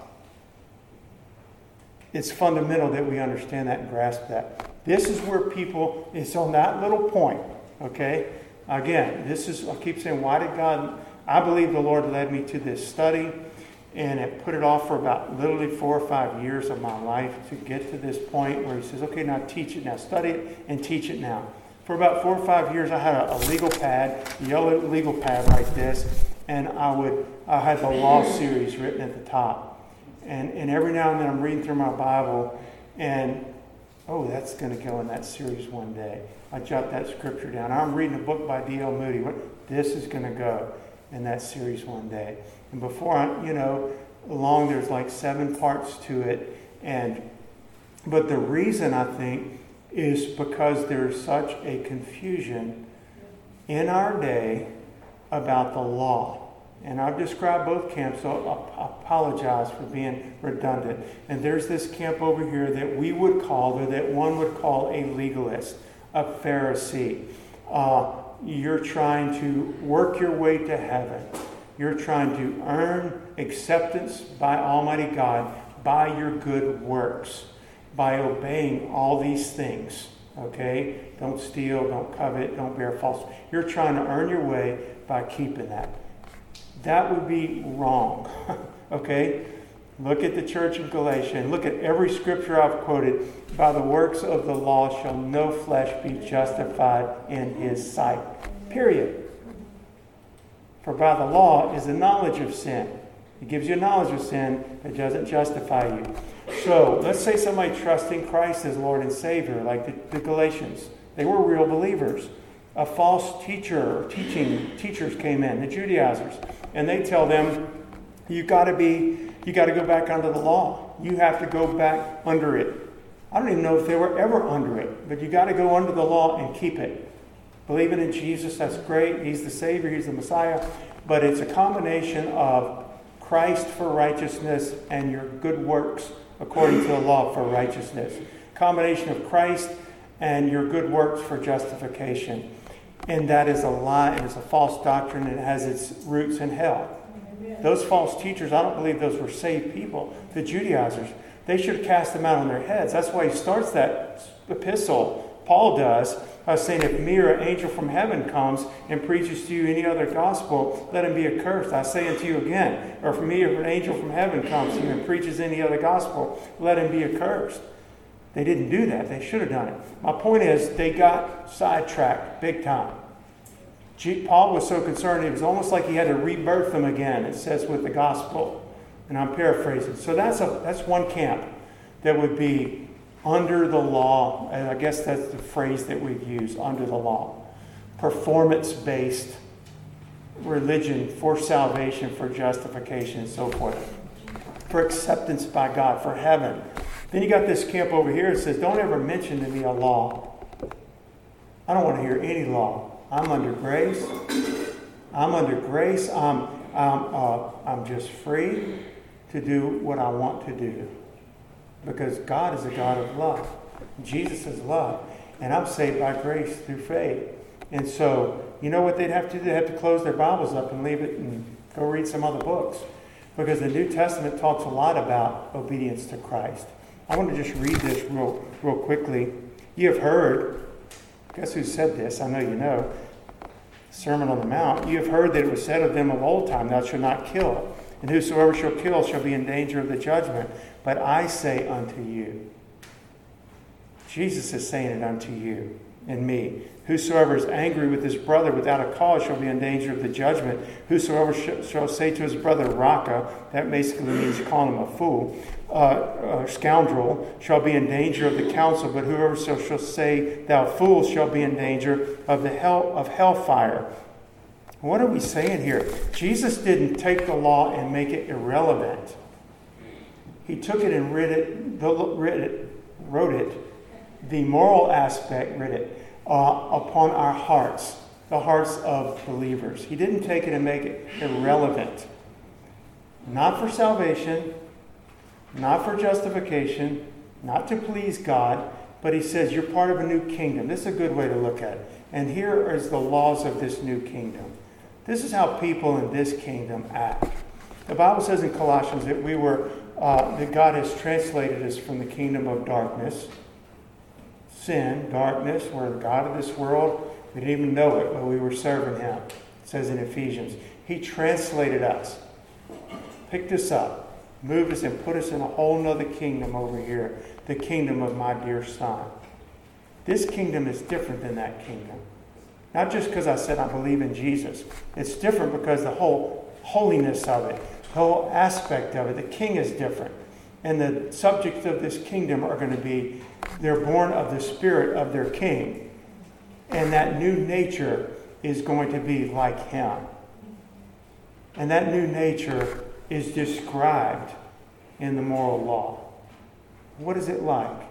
it's fundamental that we understand that and grasp that. This is where people, it's on that little point, okay? Again, this is, I keep saying, why did God, I believe the Lord led me to this study and it put it off for about literally four or five years of my life to get to this point where he says, okay, now teach it now, study it and teach it now. For about four or five years, I had a, a legal pad, yellow legal pad like this, and I would, I had the law series written at the top. And, and every now and then I'm reading through my Bible, and oh, that's going to go in that series one day. I jot that scripture down. I'm reading a book by D.L. Moody. What, this is going to go in that series one day. And before I, you know, along there's like seven parts to it. And but the reason I think is because there's such a confusion in our day about the law. And I've described both camps, so I apologize for being redundant. And there's this camp over here that we would call, or that one would call a legalist, a Pharisee. Uh, you're trying to work your way to heaven. You're trying to earn acceptance by Almighty God by your good works, by obeying all these things. Okay? Don't steal, don't covet, don't bear false. You're trying to earn your way by keeping that. That would be wrong. okay? Look at the church of Galatia and look at every scripture I've quoted. By the works of the law shall no flesh be justified in his sight. Period. For by the law is the knowledge of sin. It gives you knowledge of sin, but doesn't justify you. So let's say somebody trusting Christ as Lord and Savior, like the, the Galatians. They were real believers. A false teacher or teaching teachers came in, the Judaizers, and they tell them, you got to be, you got to go back under the law. You have to go back under it. I don't even know if they were ever under it, but you got to go under the law and keep it. Believing in Jesus, that's great. He's the Savior, He's the Messiah. But it's a combination of Christ for righteousness and your good works according to the law for righteousness. Combination of Christ and your good works for justification. And that is a lie, it is a false doctrine, it has its roots in hell. Those false teachers, I don't believe those were saved people. The Judaizers, they should have cast them out on their heads. That's why he starts that epistle, Paul does, by saying, If me or an angel from heaven comes and preaches to you any other gospel, let him be accursed. I say unto you again, or if me or an angel from heaven comes and preaches any other gospel, let him be accursed. They didn't do that. They should have done it. My point is, they got sidetracked big time. Paul was so concerned, it was almost like he had to rebirth them again, it says with the gospel. And I'm paraphrasing. So that's, a, that's one camp that would be under the law. And I guess that's the phrase that we use under the law. Performance based religion for salvation, for justification, and so forth. For acceptance by God, for heaven. Then you got this camp over here that says, Don't ever mention to me a law. I don't want to hear any law. I'm under grace. I'm under grace. I'm, I'm, uh, I'm just free to do what I want to do. Because God is a God of love. Jesus is love. And I'm saved by grace through faith. And so, you know what they'd have to do? They'd have to close their Bibles up and leave it and go read some other books. Because the New Testament talks a lot about obedience to Christ. I want to just read this real, real quickly. You have heard Guess who said this? I know you know. Sermon on the Mount. You have heard that it was said of them of old time, Thou shalt not kill. And whosoever shall kill shall be in danger of the judgment. But I say unto you, Jesus is saying it unto you and me. Whosoever is angry with his brother without a cause shall be in danger of the judgment. Whosoever sh- shall say to his brother, Raca, that basically means calling him a fool, uh, uh, scoundrel, shall be in danger of the council. But whoever shall, shall say, Thou fool, shall be in danger of the hell of hellfire. What are we saying here? Jesus didn't take the law and make it irrelevant. He took it and writ it, it, wrote it, the moral aspect writ it uh, upon our hearts, the hearts of believers. He didn't take it and make it irrelevant. not for salvation, not for justification, not to please God, but he says you're part of a new kingdom. This is a good way to look at it. And here is the laws of this new kingdom. This is how people in this kingdom act. The Bible says in Colossians that we were uh, that God has translated us from the kingdom of darkness, sin, darkness. We're the God of this world. We didn't even know it, but we were serving Him. It says in Ephesians, He translated us, picked us up, moved us, and put us in a whole nother kingdom over here, the kingdom of my dear Son. This kingdom is different than that kingdom. Not just because I said I believe in Jesus. It's different because the whole holiness of it, the whole aspect of it, the king is different. And the subjects of this kingdom are going to be, they're born of the spirit of their king. And that new nature is going to be like him. And that new nature is described in the moral law. What is it like?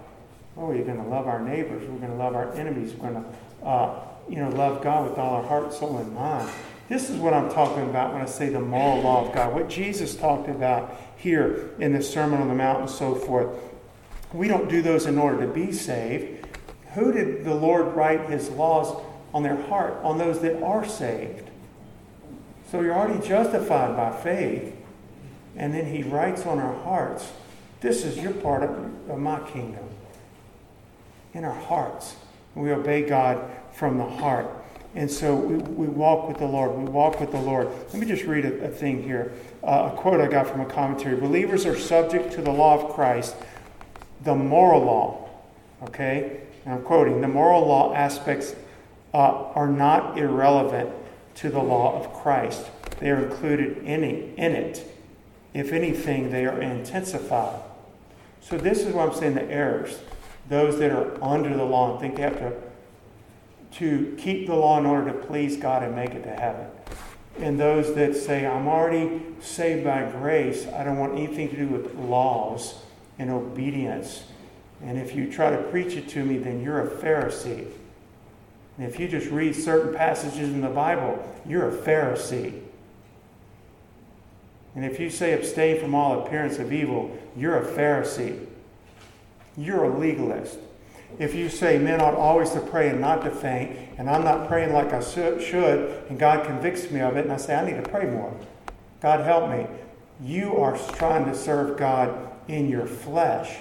Oh, we're going to love our neighbors. We're going to love our enemies. We're going to, uh, you know, love God with all our heart, soul, and mind. This is what I'm talking about when I say the moral law of God. What Jesus talked about here in the Sermon on the Mount and so forth. We don't do those in order to be saved. Who did the Lord write his laws on their heart? On those that are saved. So you're already justified by faith. And then he writes on our hearts, this is your part of, of my kingdom in our hearts. We obey God from the heart. And so we, we walk with the Lord. We walk with the Lord. Let me just read a, a thing here. Uh, a quote I got from a commentary. Believers are subject to the law of Christ, the moral law. Okay? And I'm quoting the moral law aspects uh, are not irrelevant to the law of Christ, they are included in it. In it. If anything, they are intensified. So, this is what I'm saying the errors those that are under the law and think they have to, to keep the law in order to please God and make it to heaven. And those that say, I'm already saved by grace, I don't want anything to do with laws and obedience. And if you try to preach it to me, then you're a Pharisee. And if you just read certain passages in the Bible, you're a Pharisee. And if you say abstain from all appearance of evil, you're a Pharisee. You're a legalist. If you say men ought always to pray and not to faint, and I'm not praying like I should, and God convicts me of it, and I say, I need to pray more. God help me. You are trying to serve God in your flesh.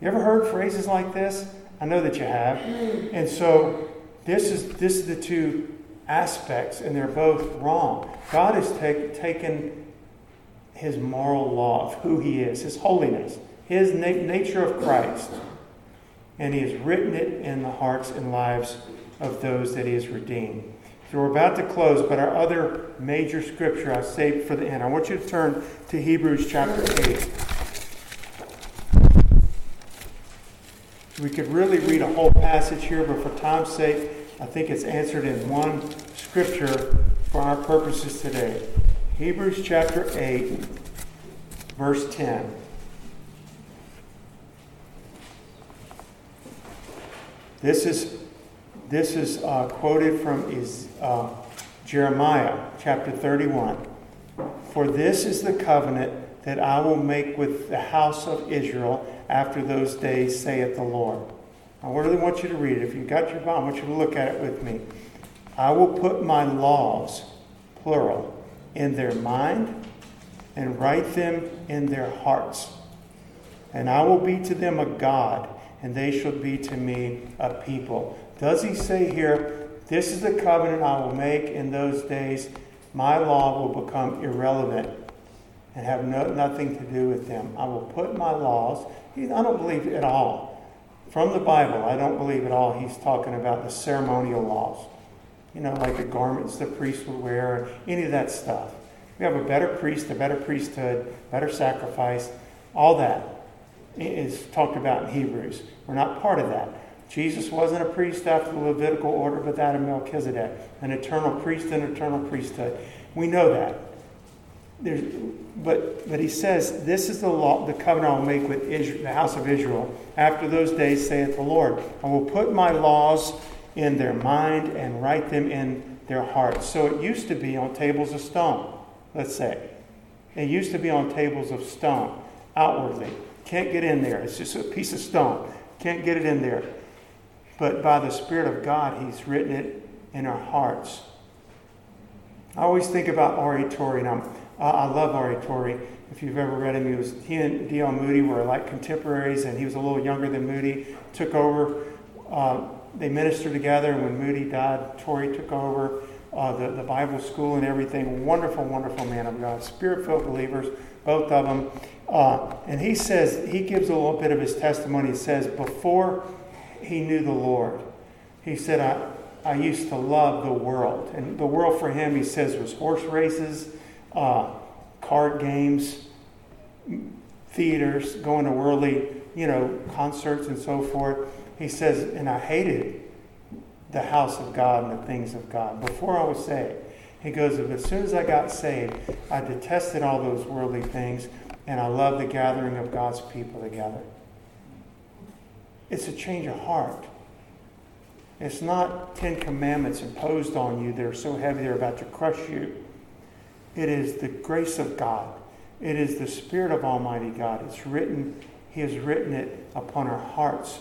You ever heard phrases like this? I know that you have. And so this is this is the two aspects, and they're both wrong. God has take, taken his moral law of who he is, his holiness, his na- nature of Christ, and he has written it in the hearts and lives of those that he has redeemed. So we're about to close, but our other major scripture I saved for the end. I want you to turn to Hebrews chapter 8. We could really read a whole passage here, but for time's sake, I think it's answered in one scripture for our purposes today. Hebrews chapter 8, verse 10. This is, this is uh, quoted from is, uh, Jeremiah chapter 31. For this is the covenant that I will make with the house of Israel after those days, saith the Lord. I really want you to read it. If you've got your Bible, I want you to look at it with me. I will put my laws, plural, in their mind and write them in their hearts. And I will be to them a God and they shall be to me a people. Does he say here, This is the covenant I will make in those days? My law will become irrelevant and have no, nothing to do with them. I will put my laws. I don't believe at all. From the Bible, I don't believe at all he's talking about the ceremonial laws. You know, like the garments the priest would wear, any of that stuff. We have a better priest, a better priesthood, better sacrifice, all that is talked about in Hebrews. We're not part of that. Jesus wasn't a priest after the Levitical order, but that of Melchizedek, an eternal priest and eternal priesthood. We know that. There's, but, but he says, This is the law, the covenant I will make with Israel, the house of Israel. After those days, saith the Lord, I will put my laws in their mind and write them in their hearts. So it used to be on tables of stone, let's say. It used to be on tables of stone, outwardly. Can't get in there. It's just a piece of stone. Can't get it in there. But by the Spirit of God, He's written it in our hearts. I always think about R.A. Torrey, and I'm, I love R.A. Torrey. If you've ever read him, he was he and D.L. Moody were like contemporaries, and he was a little younger than Moody. Took over. Uh, they ministered together, and when Moody died, Torrey took over uh, the, the Bible school and everything. Wonderful, wonderful man of God. Spirit filled believers, both of them. Uh, and he says, he gives a little bit of his testimony. He says, before he knew the Lord, he said, I, I used to love the world. And the world for him, he says, was horse races, uh, card games, theaters, going to worldly, you know, concerts and so forth. He says, and I hated the house of God and the things of God before I was saved. He goes, as soon as I got saved, I detested all those worldly things and I love the gathering of God's people together. It's a change of heart. It's not Ten Commandments imposed on you. They're so heavy they're about to crush you. It is the grace of God. It is the Spirit of Almighty God. It's written, He has written it upon our hearts.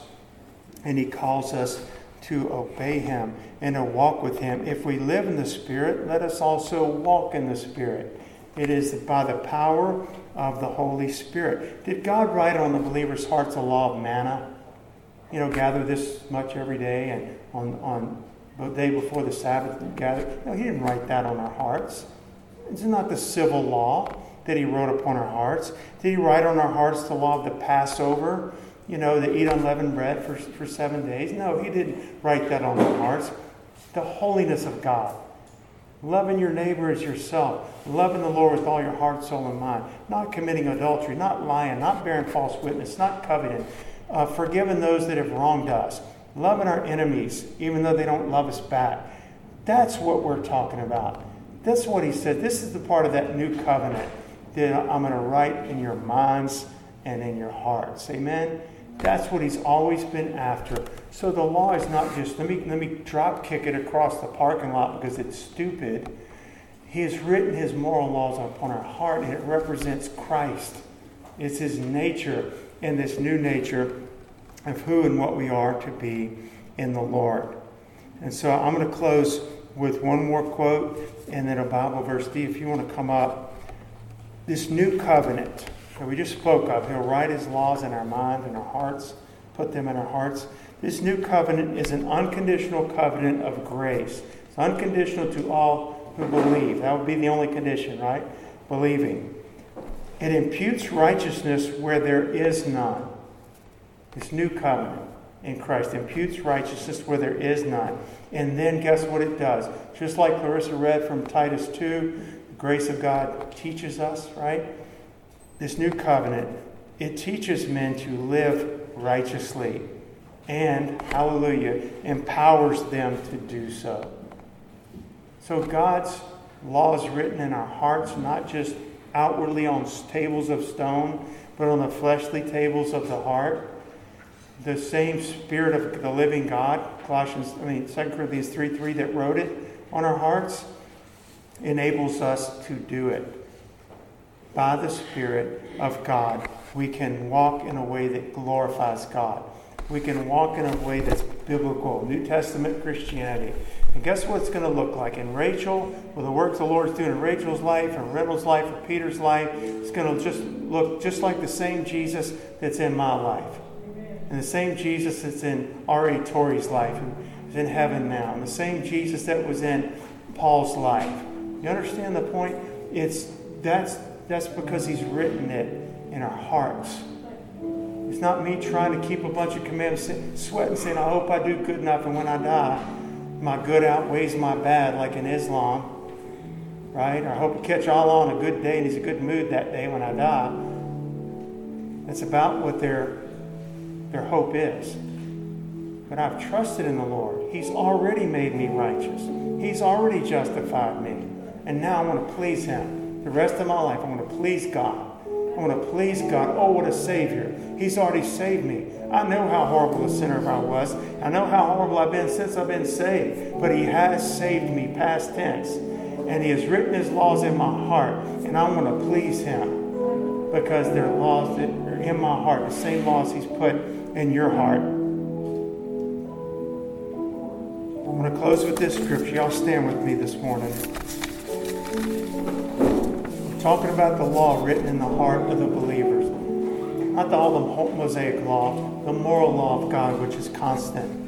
And He calls us to obey Him and to walk with Him. If we live in the Spirit, let us also walk in the Spirit. It is by the power of the Holy Spirit. Did God write on the believer's hearts a law of manna? You know, gather this much every day and on, on the day before the Sabbath, gather. No, He didn't write that on our hearts. It's not the civil law that He wrote upon our hearts. Did He write on our hearts the law of the Passover? You know, to eat unleavened bread for, for seven days? No, He didn't write that on our hearts. The holiness of God. Loving your neighbor as yourself. Loving the Lord with all your heart, soul, and mind. Not committing adultery. Not lying. Not bearing false witness. Not coveting. Uh, forgiving those that have wronged us. Loving our enemies, even though they don't love us back. That's what we're talking about. That's what he said. This is the part of that new covenant that I'm going to write in your minds and in your hearts. Amen? That's what he's always been after. So the law is not just, let me, let me drop kick it across the parking lot because it's stupid. He has written his moral laws upon our heart, and it represents Christ. It's his nature and this new nature of who and what we are to be in the Lord. And so I'm going to close with one more quote and then a Bible verse. D, if you want to come up. This new covenant that we just spoke of, He'll write His laws in our minds and our hearts, put them in our hearts. This new covenant is an unconditional covenant of grace. It's unconditional to all who believe. That would be the only condition, right? Believing. It imputes righteousness where there is none. This new covenant in Christ imputes righteousness where there is none. And then guess what it does? Just like Clarissa read from Titus 2, the grace of God teaches us, right? This new covenant, it teaches men to live righteously and, hallelujah, empowers them to do so. So God's law is written in our hearts, not just outwardly on tables of stone, but on the fleshly tables of the heart the same Spirit of the living God, Colossians, I mean, 2 Corinthians 3 3, that wrote it on our hearts, enables us to do it. By the Spirit of God, we can walk in a way that glorifies God. We can walk in a way that's biblical, New Testament Christianity. And guess what it's going to look like? In Rachel, with the work the Lord's doing in Rachel's life, and Reynolds' life, or Peter's life, it's going to just look just like the same Jesus that's in my life. And the same Jesus that's in R.A. Torrey's life, who is in heaven now, and the same Jesus that was in Paul's life. You understand the point? It's that's that's because he's written it in our hearts. It's not me trying to keep a bunch of commandments, sweating, saying, I hope I do good enough, and when I die, my good outweighs my bad, like in Islam. Right? Or I hope to catch Allah on a good day and he's a good mood that day when I die. That's about what they're their hope is. But I've trusted in the Lord. He's already made me righteous. He's already justified me. And now I want to please Him. The rest of my life, I want to please God. I want to please God. Oh, what a Savior. He's already saved me. I know how horrible a sinner I was. I know how horrible I've been since I've been saved. But He has saved me, past tense. And He has written His laws in my heart. and I want to please Him because they're laws that are in my heart, the same laws He's put in your heart. I'm going to close with this scripture. Y'all stand with me this morning. Talking about the law written in the heart of the believers. Not the, all the Mosaic law, the moral law of God, which is constant.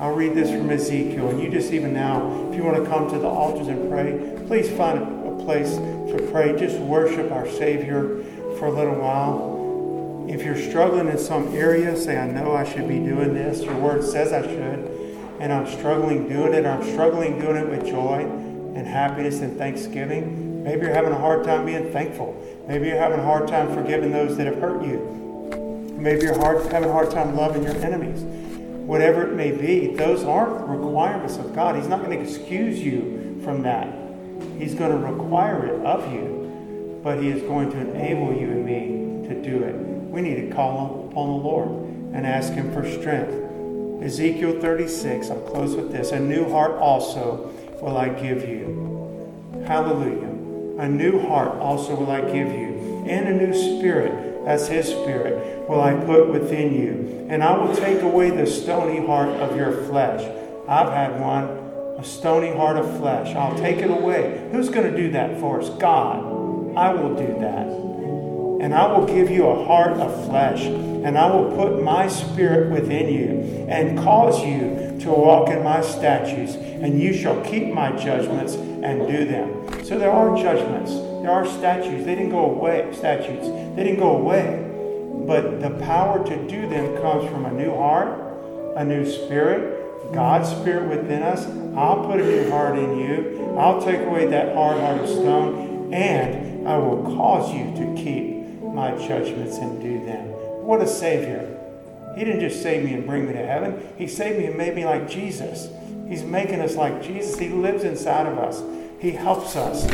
I'll read this from Ezekiel, and you just even now, if you want to come to the altars and pray, please find a place to pray. Just worship our Savior for a little while. If you're struggling in some area, say, I know I should be doing this. Your word says I should and I'm struggling doing it, I'm struggling doing it with joy and happiness and thanksgiving. Maybe you're having a hard time being thankful. Maybe you're having a hard time forgiving those that have hurt you. Maybe you're hard, having a hard time loving your enemies. Whatever it may be, those aren't requirements of God. He's not going to excuse you from that. He's going to require it of you, but He is going to enable you and me to do it. We need to call upon the Lord and ask Him for strength Ezekiel 36, I'll close with this. A new heart also will I give you. Hallelujah. A new heart also will I give you. And a new spirit, that's his spirit, will I put within you. And I will take away the stony heart of your flesh. I've had one, a stony heart of flesh. I'll take it away. Who's going to do that for us? God. I will do that and I will give you a heart of flesh, and I will put my spirit within you, and cause you to walk in my statutes, and you shall keep my judgments and do them. So there are judgments, there are statutes. They didn't go away, statutes. They didn't go away. But the power to do them comes from a new heart, a new spirit, God's spirit within us. I'll put a new heart in you. I'll take away that hard heart of stone, and I will cause you to keep my judgments and do them. What a Savior. He didn't just save me and bring me to heaven, He saved me and made me like Jesus. He's making us like Jesus. He lives inside of us, He helps us.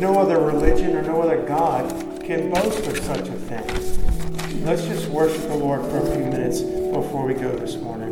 No other religion or no other God can boast of such a thing. Let's just worship the Lord for a few minutes before we go this morning.